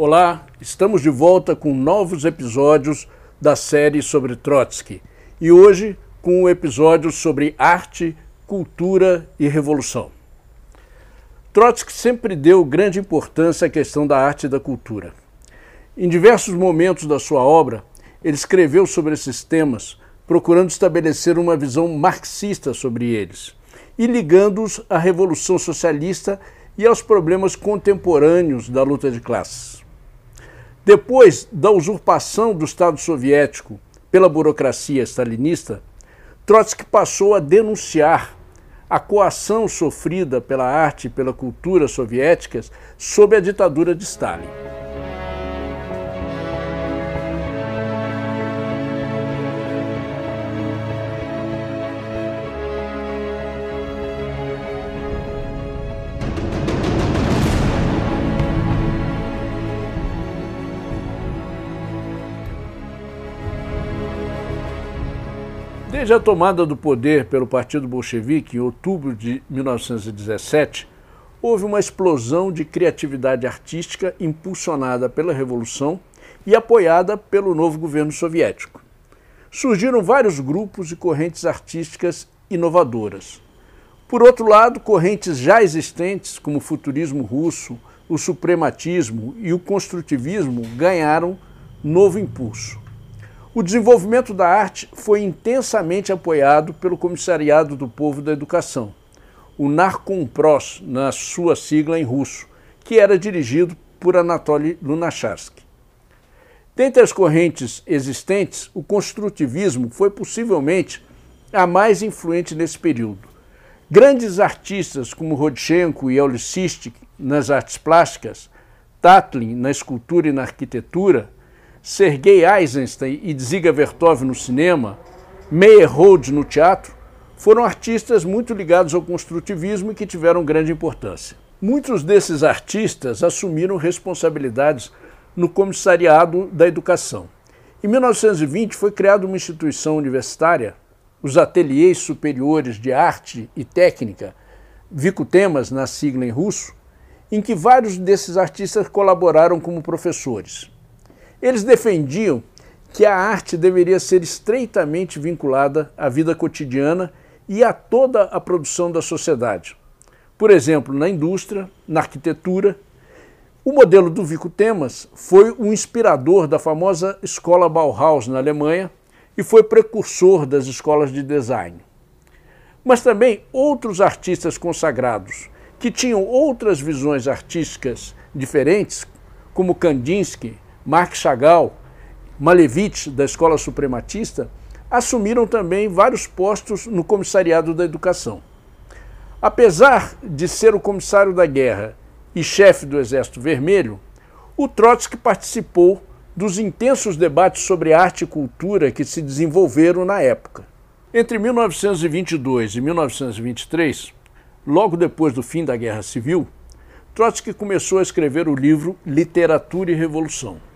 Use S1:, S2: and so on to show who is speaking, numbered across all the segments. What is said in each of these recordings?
S1: Olá, estamos de volta com novos episódios da série sobre Trotsky e hoje com um episódio sobre arte, cultura e revolução. Trotsky sempre deu grande importância à questão da arte e da cultura. Em diversos momentos da sua obra, ele escreveu sobre esses temas, procurando estabelecer uma visão marxista sobre eles e ligando-os à Revolução Socialista e aos problemas contemporâneos da luta de classes. Depois da usurpação do Estado soviético pela burocracia stalinista, Trotsky passou a denunciar a coação sofrida pela arte e pela cultura soviéticas sob a ditadura de Stalin. Desde a tomada do poder pelo Partido Bolchevique em outubro de 1917, houve uma explosão de criatividade artística impulsionada pela Revolução e apoiada pelo novo governo soviético. Surgiram vários grupos e correntes artísticas inovadoras. Por outro lado, correntes já existentes, como o futurismo russo, o suprematismo e o construtivismo, ganharam novo impulso. O desenvolvimento da arte foi intensamente apoiado pelo Comissariado do Povo da Educação, o Narkompros, na sua sigla em russo, que era dirigido por Anatoly Lunacharsky. Dentre as correntes existentes, o construtivismo foi possivelmente a mais influente nesse período. Grandes artistas como Rodchenko e Elissistik nas artes plásticas, Tatlin na escultura e na arquitetura, Sergei Eisenstein e Dziga Vertov no cinema, Meyerhold no teatro, foram artistas muito ligados ao construtivismo e que tiveram grande importância. Muitos desses artistas assumiram responsabilidades no Comissariado da Educação. Em 1920 foi criada uma instituição universitária, os Ateliês Superiores de Arte e Técnica, Vicutemas, na sigla em russo, em que vários desses artistas colaboraram como professores. Eles defendiam que a arte deveria ser estreitamente vinculada à vida cotidiana e a toda a produção da sociedade. Por exemplo, na indústria, na arquitetura. O modelo do Vico Temas foi o inspirador da famosa escola Bauhaus na Alemanha e foi precursor das escolas de design. Mas também outros artistas consagrados que tinham outras visões artísticas diferentes, como Kandinsky, Marc Chagall, Malevich, da Escola Suprematista, assumiram também vários postos no Comissariado da Educação. Apesar de ser o comissário da guerra e chefe do Exército Vermelho, o Trotsky participou dos intensos debates sobre arte e cultura que se desenvolveram na época. Entre 1922 e 1923, logo depois do fim da Guerra Civil, Trotsky começou a escrever o livro Literatura e Revolução.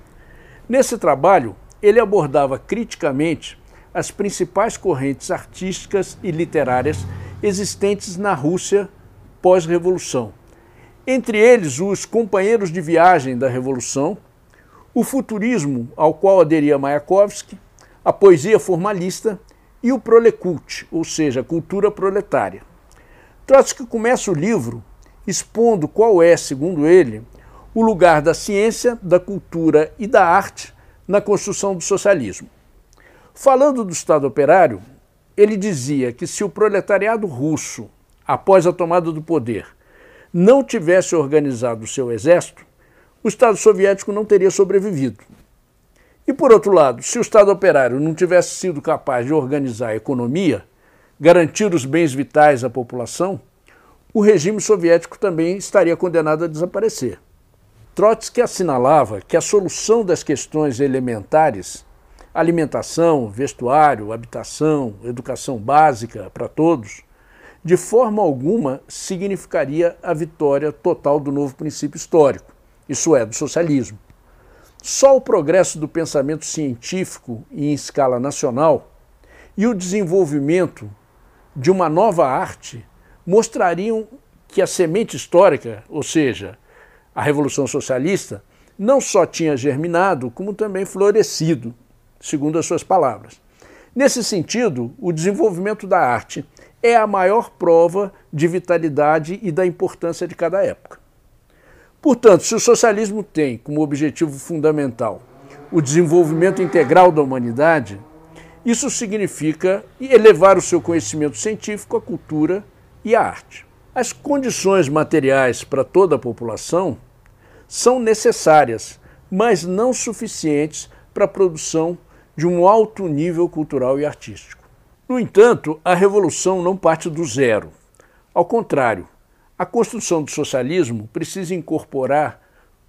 S1: Nesse trabalho, ele abordava criticamente as principais correntes artísticas e literárias existentes na Rússia pós-revolução. Entre eles, os companheiros de viagem da Revolução, o futurismo ao qual aderia Mayakovsky, a poesia formalista e o prolecult, ou seja, a cultura proletária. Trotsky começa o livro expondo qual é, segundo ele, o lugar da ciência, da cultura e da arte na construção do socialismo. Falando do Estado operário, ele dizia que se o proletariado russo, após a tomada do poder, não tivesse organizado o seu exército, o Estado soviético não teria sobrevivido. E por outro lado, se o Estado operário não tivesse sido capaz de organizar a economia, garantir os bens vitais à população, o regime soviético também estaria condenado a desaparecer. Trotsky assinalava que a solução das questões elementares, alimentação, vestuário, habitação, educação básica para todos, de forma alguma significaria a vitória total do novo princípio histórico, isso é, do socialismo. Só o progresso do pensamento científico em escala nacional e o desenvolvimento de uma nova arte mostrariam que a semente histórica, ou seja, a Revolução Socialista, não só tinha germinado, como também florescido, segundo as suas palavras. Nesse sentido, o desenvolvimento da arte é a maior prova de vitalidade e da importância de cada época. Portanto, se o socialismo tem como objetivo fundamental o desenvolvimento integral da humanidade, isso significa elevar o seu conhecimento científico, a cultura e a arte. As condições materiais para toda a população são necessárias, mas não suficientes para a produção de um alto nível cultural e artístico. No entanto, a revolução não parte do zero. Ao contrário, a construção do socialismo precisa incorporar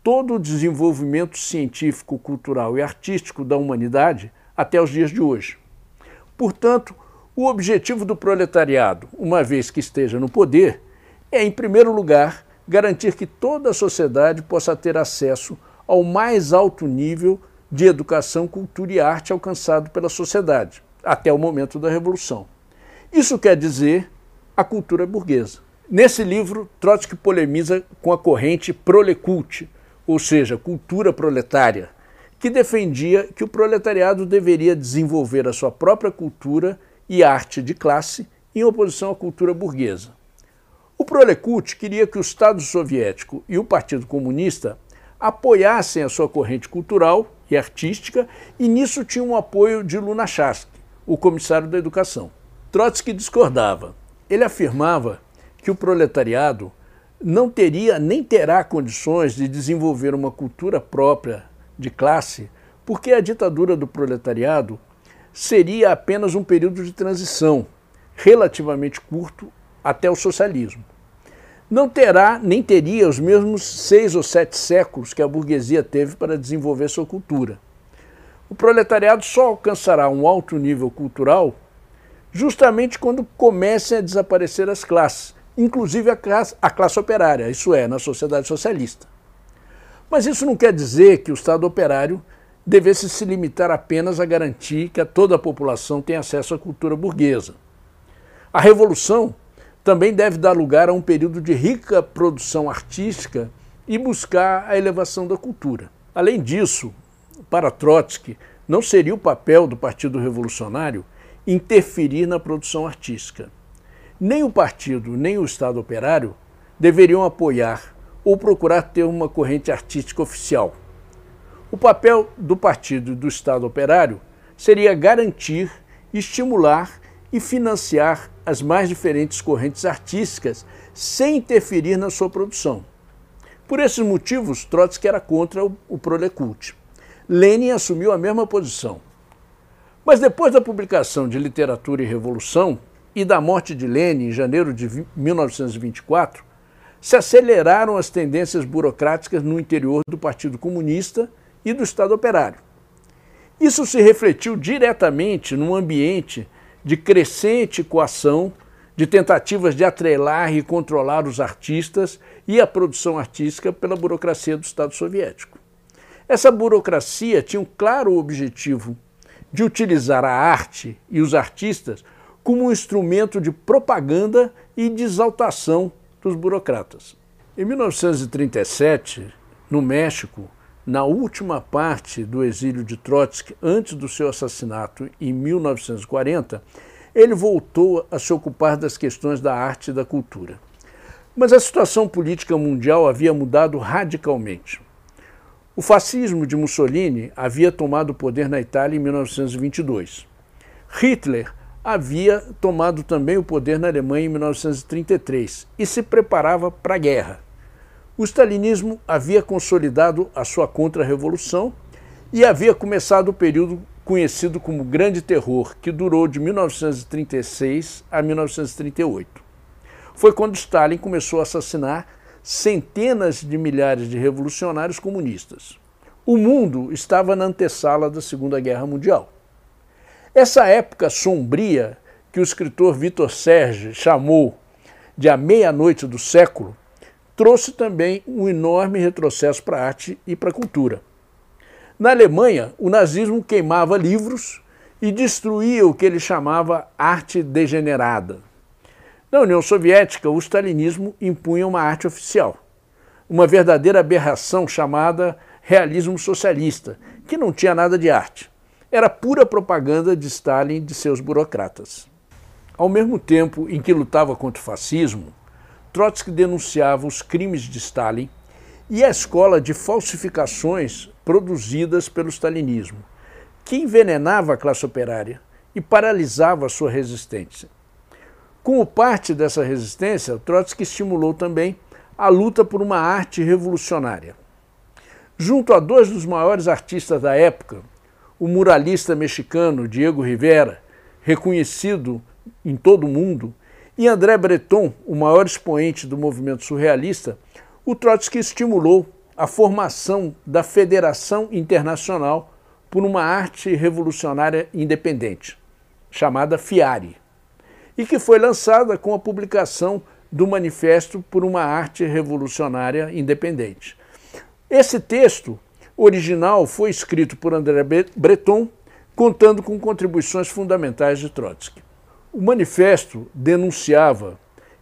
S1: todo o desenvolvimento científico, cultural e artístico da humanidade até os dias de hoje. Portanto, o objetivo do proletariado, uma vez que esteja no poder, é, em primeiro lugar, garantir que toda a sociedade possa ter acesso ao mais alto nível de educação, cultura e arte alcançado pela sociedade, até o momento da Revolução. Isso quer dizer a cultura burguesa. Nesse livro, Trotsky polemiza com a corrente prolecult, ou seja, cultura proletária, que defendia que o proletariado deveria desenvolver a sua própria cultura e arte de classe em oposição à cultura burguesa. O Prolecult queria que o Estado soviético e o Partido Comunista apoiassem a sua corrente cultural e artística, e nisso tinha um apoio de Lunacharsky, o comissário da educação. Trotsky discordava. Ele afirmava que o proletariado não teria nem terá condições de desenvolver uma cultura própria de classe, porque a ditadura do proletariado seria apenas um período de transição relativamente curto até o socialismo. Não terá nem teria os mesmos seis ou sete séculos que a burguesia teve para desenvolver sua cultura. O proletariado só alcançará um alto nível cultural justamente quando comecem a desaparecer as classes, inclusive a classe, a classe operária, isso é, na sociedade socialista. Mas isso não quer dizer que o Estado operário devesse se limitar apenas a garantir que toda a população tenha acesso à cultura burguesa. A revolução também deve dar lugar a um período de rica produção artística e buscar a elevação da cultura. Além disso, para Trotsky, não seria o papel do Partido Revolucionário interferir na produção artística. Nem o partido, nem o Estado operário deveriam apoiar ou procurar ter uma corrente artística oficial. O papel do partido e do Estado operário seria garantir, estimular e financiar as mais diferentes correntes artísticas sem interferir na sua produção. Por esses motivos, Trotsky era contra o, o Prolecult. Lenin assumiu a mesma posição. Mas depois da publicação de Literatura e Revolução, e da morte de Lenin em janeiro de 1924, se aceleraram as tendências burocráticas no interior do Partido Comunista e do Estado Operário. Isso se refletiu diretamente num ambiente de crescente coação, de tentativas de atrelar e controlar os artistas e a produção artística pela burocracia do Estado Soviético. Essa burocracia tinha um claro objetivo de utilizar a arte e os artistas como um instrumento de propaganda e de exaltação dos burocratas. Em 1937, no México, na última parte do exílio de Trotsky, antes do seu assassinato em 1940, ele voltou a se ocupar das questões da arte e da cultura. Mas a situação política mundial havia mudado radicalmente. O fascismo de Mussolini havia tomado o poder na Itália em 1922. Hitler havia tomado também o poder na Alemanha em 1933 e se preparava para a guerra. O stalinismo havia consolidado a sua contra-revolução e havia começado o período conhecido como Grande Terror, que durou de 1936 a 1938. Foi quando Stalin começou a assassinar centenas de milhares de revolucionários comunistas. O mundo estava na antessala da Segunda Guerra Mundial. Essa época sombria, que o escritor Vitor Serge chamou de a meia-noite do século, trouxe também um enorme retrocesso para a arte e para a cultura. Na Alemanha, o nazismo queimava livros e destruía o que ele chamava arte degenerada. Na União Soviética, o stalinismo impunha uma arte oficial, uma verdadeira aberração chamada realismo socialista, que não tinha nada de arte. Era pura propaganda de Stalin e de seus burocratas. Ao mesmo tempo em que lutava contra o fascismo, Trotsky denunciava os crimes de Stalin e a escola de falsificações produzidas pelo stalinismo, que envenenava a classe operária e paralisava sua resistência. Como parte dessa resistência, Trotsky estimulou também a luta por uma arte revolucionária. Junto a dois dos maiores artistas da época, o muralista mexicano Diego Rivera, reconhecido em todo o mundo, e André Breton, o maior expoente do movimento surrealista, o Trotsky estimulou a formação da Federação Internacional por uma Arte Revolucionária Independente, chamada FIARE, e que foi lançada com a publicação do Manifesto por uma Arte Revolucionária Independente. Esse texto original foi escrito por André Breton, contando com contribuições fundamentais de Trotsky. O manifesto denunciava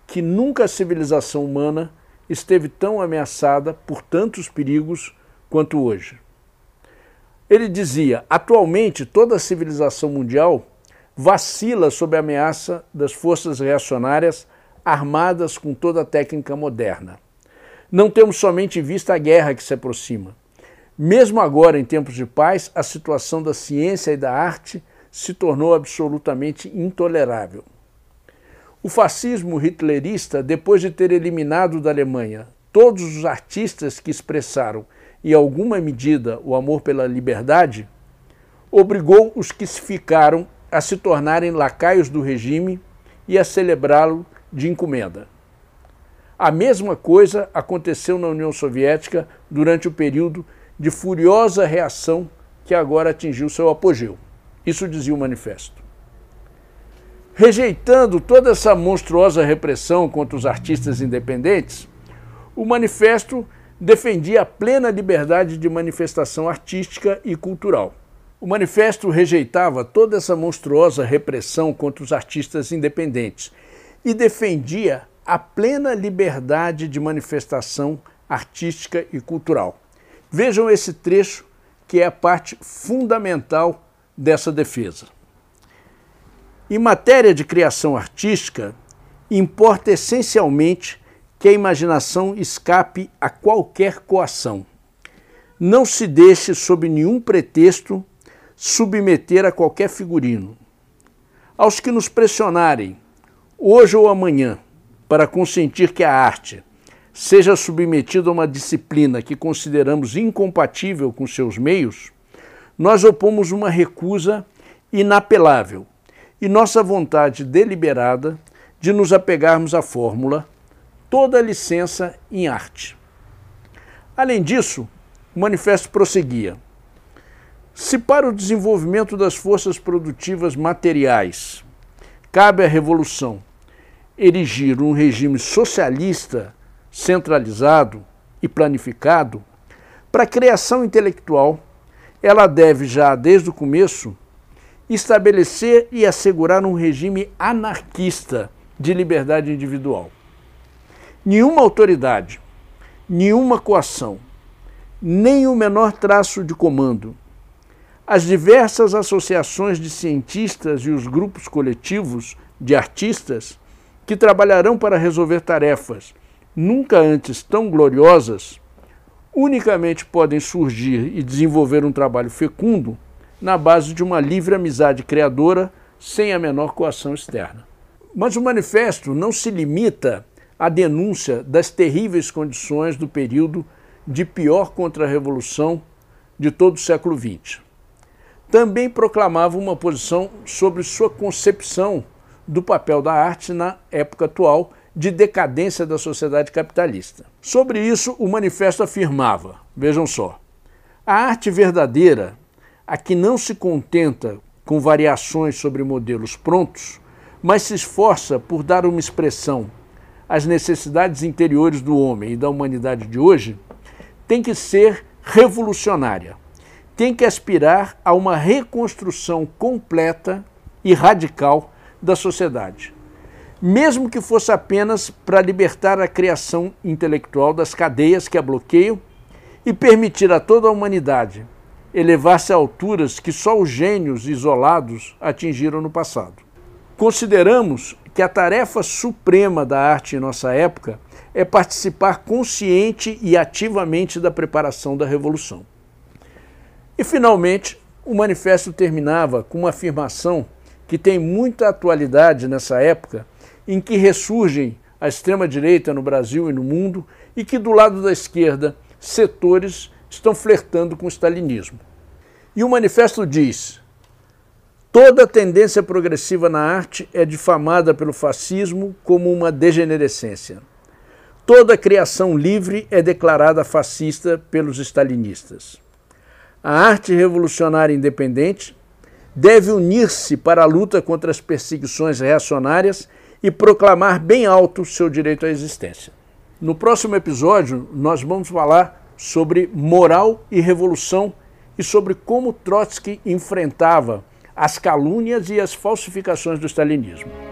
S1: que nunca a civilização humana esteve tão ameaçada por tantos perigos quanto hoje. Ele dizia: atualmente toda a civilização mundial vacila sob a ameaça das forças reacionárias armadas com toda a técnica moderna. Não temos somente em vista a guerra que se aproxima. Mesmo agora, em tempos de paz, a situação da ciência e da arte se tornou absolutamente intolerável. O fascismo hitlerista, depois de ter eliminado da Alemanha todos os artistas que expressaram, em alguma medida, o amor pela liberdade, obrigou os que se ficaram a se tornarem lacaios do regime e a celebrá-lo de encomenda. A mesma coisa aconteceu na União Soviética durante o período de furiosa reação que agora atingiu seu apogeu. Isso dizia o manifesto. Rejeitando toda essa monstruosa repressão contra os artistas independentes, o manifesto defendia a plena liberdade de manifestação artística e cultural. O manifesto rejeitava toda essa monstruosa repressão contra os artistas independentes e defendia a plena liberdade de manifestação artística e cultural. Vejam esse trecho que é a parte fundamental dessa defesa. Em matéria de criação artística, importa essencialmente que a imaginação escape a qualquer coação. Não se deixe, sob nenhum pretexto, submeter a qualquer figurino. Aos que nos pressionarem, hoje ou amanhã, para consentir que a arte seja submetida a uma disciplina que consideramos incompatível com seus meios, nós opomos uma recusa inapelável e nossa vontade deliberada de nos apegarmos à fórmula toda licença em arte. Além disso, o manifesto prosseguia. Se para o desenvolvimento das forças produtivas materiais cabe à revolução erigir um regime socialista centralizado e planificado, para a criação intelectual, ela deve já desde o começo estabelecer e assegurar um regime anarquista de liberdade individual. Nenhuma autoridade, nenhuma coação, nem o menor traço de comando, as diversas associações de cientistas e os grupos coletivos de artistas que trabalharão para resolver tarefas nunca antes tão gloriosas, unicamente podem surgir e desenvolver um trabalho fecundo na base de uma livre amizade criadora sem a menor coação externa. Mas o manifesto não se limita à denúncia das terríveis condições do período de pior contra-revolução de todo o século XX. Também proclamava uma posição sobre sua concepção do papel da arte na época atual de decadência da sociedade capitalista. Sobre isso, o manifesto afirmava: vejam só, a arte verdadeira, a que não se contenta com variações sobre modelos prontos, mas se esforça por dar uma expressão às necessidades interiores do homem e da humanidade de hoje, tem que ser revolucionária, tem que aspirar a uma reconstrução completa e radical da sociedade mesmo que fosse apenas para libertar a criação intelectual das cadeias que a bloqueiam e permitir a toda a humanidade elevar-se a alturas que só os gênios isolados atingiram no passado. Consideramos que a tarefa suprema da arte em nossa época é participar consciente e ativamente da preparação da revolução. E, finalmente, o manifesto terminava com uma afirmação que tem muita atualidade nessa época, em que ressurgem a extrema-direita no Brasil e no mundo e que, do lado da esquerda, setores estão flertando com o stalinismo. E o manifesto diz: toda tendência progressiva na arte é difamada pelo fascismo como uma degenerescência. Toda criação livre é declarada fascista pelos stalinistas. A arte revolucionária independente deve unir-se para a luta contra as perseguições reacionárias e proclamar bem alto seu direito à existência. No próximo episódio, nós vamos falar sobre moral e revolução e sobre como Trotsky enfrentava as calúnias e as falsificações do stalinismo.